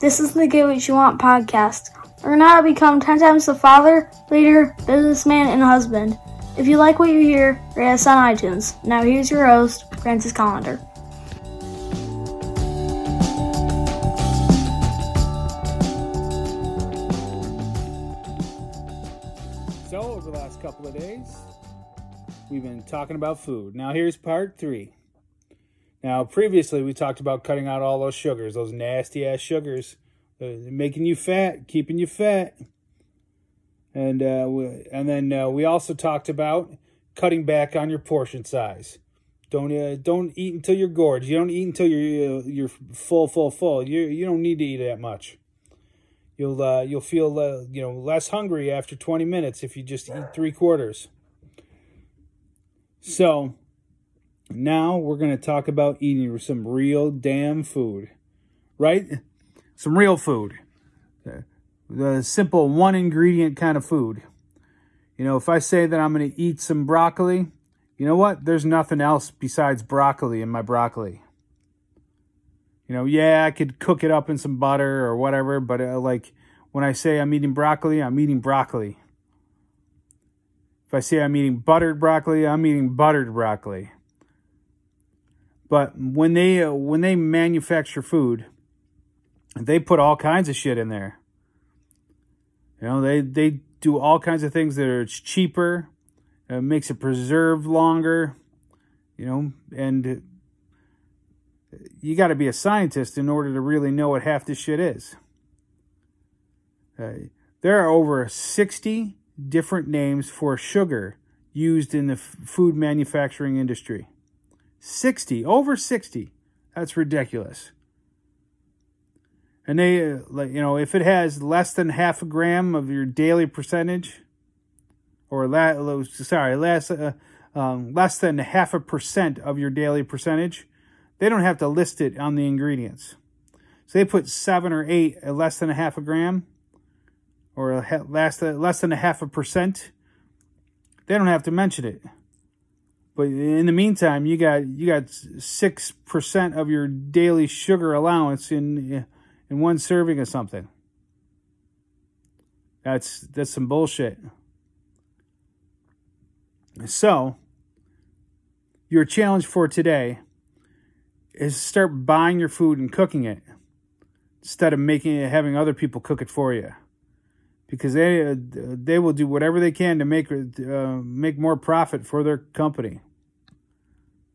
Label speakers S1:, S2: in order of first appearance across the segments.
S1: This is the Get What You Want podcast. Learn how to become 10 times the father, leader, businessman, and husband. If you like what you hear, rate us on iTunes. Now here's your host, Francis Collender.
S2: So, over the last couple of days, we've been talking about food. Now, here's part three. Now, previously, we talked about cutting out all those sugars, those nasty ass sugars, uh, making you fat, keeping you fat. And uh, we, and then uh, we also talked about cutting back on your portion size. Don't uh, don't eat until you're gorged. You don't eat until you're uh, you're full, full, full. You you don't need to eat that much. You'll uh, you'll feel uh, you know less hungry after 20 minutes if you just eat three quarters. So now we're going to talk about eating some real damn food, right? Some real food, the simple one ingredient kind of food. You know, if I say that I'm going to eat some broccoli, you know what? There's nothing else besides broccoli in my broccoli. You know, yeah, I could cook it up in some butter or whatever, but uh, like when I say I'm eating broccoli, I'm eating broccoli. If I say I'm eating buttered broccoli, I'm eating buttered broccoli. But when they uh, when they manufacture food, they put all kinds of shit in there. You know, they they do all kinds of things that are cheaper, makes it preserve longer, you know, and you got to be a scientist in order to really know what half this shit is. Uh, there are over 60 different names for sugar used in the f- food manufacturing industry. 60, over 60. That's ridiculous. And they, uh, like, you know, if it has less than half a gram of your daily percentage, or la- sorry, less, uh, um, less than half a percent of your daily percentage, they don't have to list it on the ingredients. So they put seven or eight, uh, less than a half a gram, or a less, uh, less than a half a percent. They don't have to mention it. But in the meantime, you got you got six percent of your daily sugar allowance in in one serving of something. That's that's some bullshit. So, your challenge for today is start buying your food and cooking it instead of making it having other people cook it for you because they they will do whatever they can to make uh, make more profit for their company.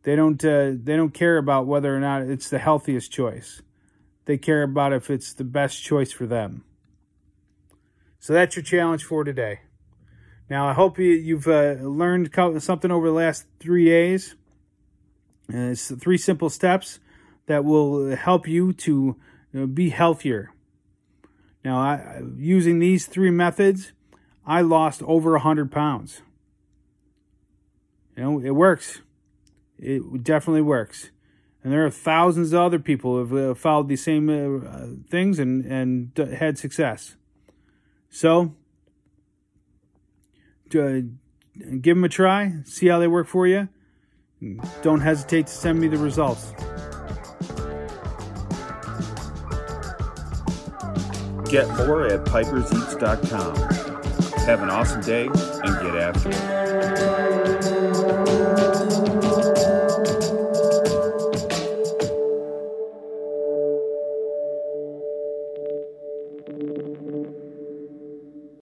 S2: They don't uh, they don't care about whether or not it's the healthiest choice. They care about if it's the best choice for them. So that's your challenge for today. Now I hope you, have uh, learned something over the last three days. It's three simple steps that will help you to you know, be healthier. Now, I, using these three methods, I lost over a hundred pounds. You know, it works. It definitely works. And there are thousands of other people who have followed these same uh, things and, and had success. So, uh, give them a try, see how they work for you. Don't hesitate to send me the results.
S3: Get more at piperseats.com. Have an awesome day and get after it.